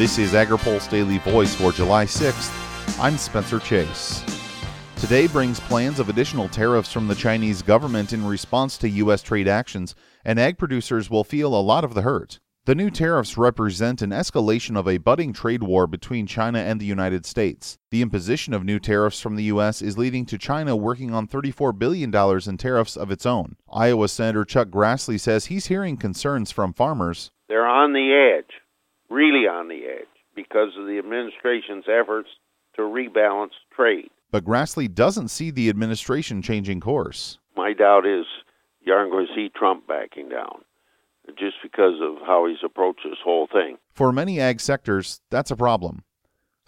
This is AgriPulse Daily Voice for July 6th. I'm Spencer Chase. Today brings plans of additional tariffs from the Chinese government in response to U.S. trade actions, and ag producers will feel a lot of the hurt. The new tariffs represent an escalation of a budding trade war between China and the United States. The imposition of new tariffs from the U.S. is leading to China working on $34 billion in tariffs of its own. Iowa Senator Chuck Grassley says he's hearing concerns from farmers. They're on the edge really on the edge because of the administration's efforts to rebalance trade. But Grassley doesn't see the administration changing course. My doubt is you aren't going to see Trump backing down just because of how he's approached this whole thing. For many ag sectors, that's a problem.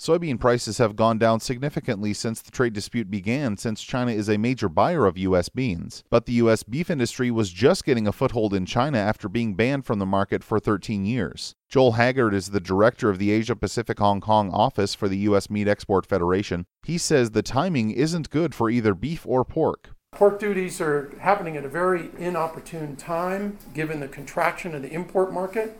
Soybean prices have gone down significantly since the trade dispute began, since China is a major buyer of U.S. beans. But the U.S. beef industry was just getting a foothold in China after being banned from the market for 13 years. Joel Haggard is the director of the Asia Pacific Hong Kong office for the U.S. Meat Export Federation. He says the timing isn't good for either beef or pork. Pork duties are happening at a very inopportune time given the contraction of the import market.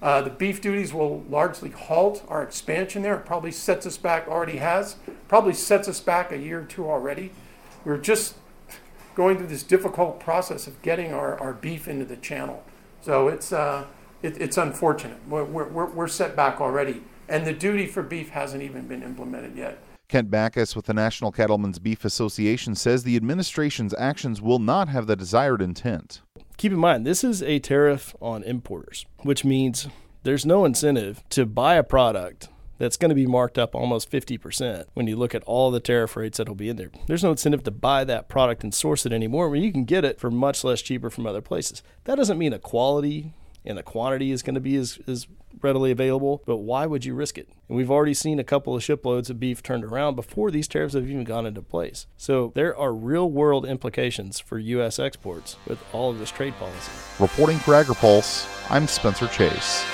Uh, the beef duties will largely halt our expansion there. It probably sets us back, already has, probably sets us back a year or two already. We're just going through this difficult process of getting our, our beef into the channel. So it's, uh, it, it's unfortunate. We're, we're, we're set back already. And the duty for beef hasn't even been implemented yet. Kent Bacus with the National Cattlemen's Beef Association says the administration's actions will not have the desired intent keep in mind, this is a tariff on importers, which means there's no incentive to buy a product that's going to be marked up almost 50% when you look at all the tariff rates that'll be in there. There's no incentive to buy that product and source it anymore when you can get it for much less cheaper from other places. That doesn't mean the quality and the quantity is going to be as, as readily available, but why would you risk it? And we've already seen a couple of shiploads of beef turned around before these tariffs have even gone into place. So there are real world implications for U.S. exports with all of this trade policy. Reporting for AgriPulse, I'm Spencer Chase.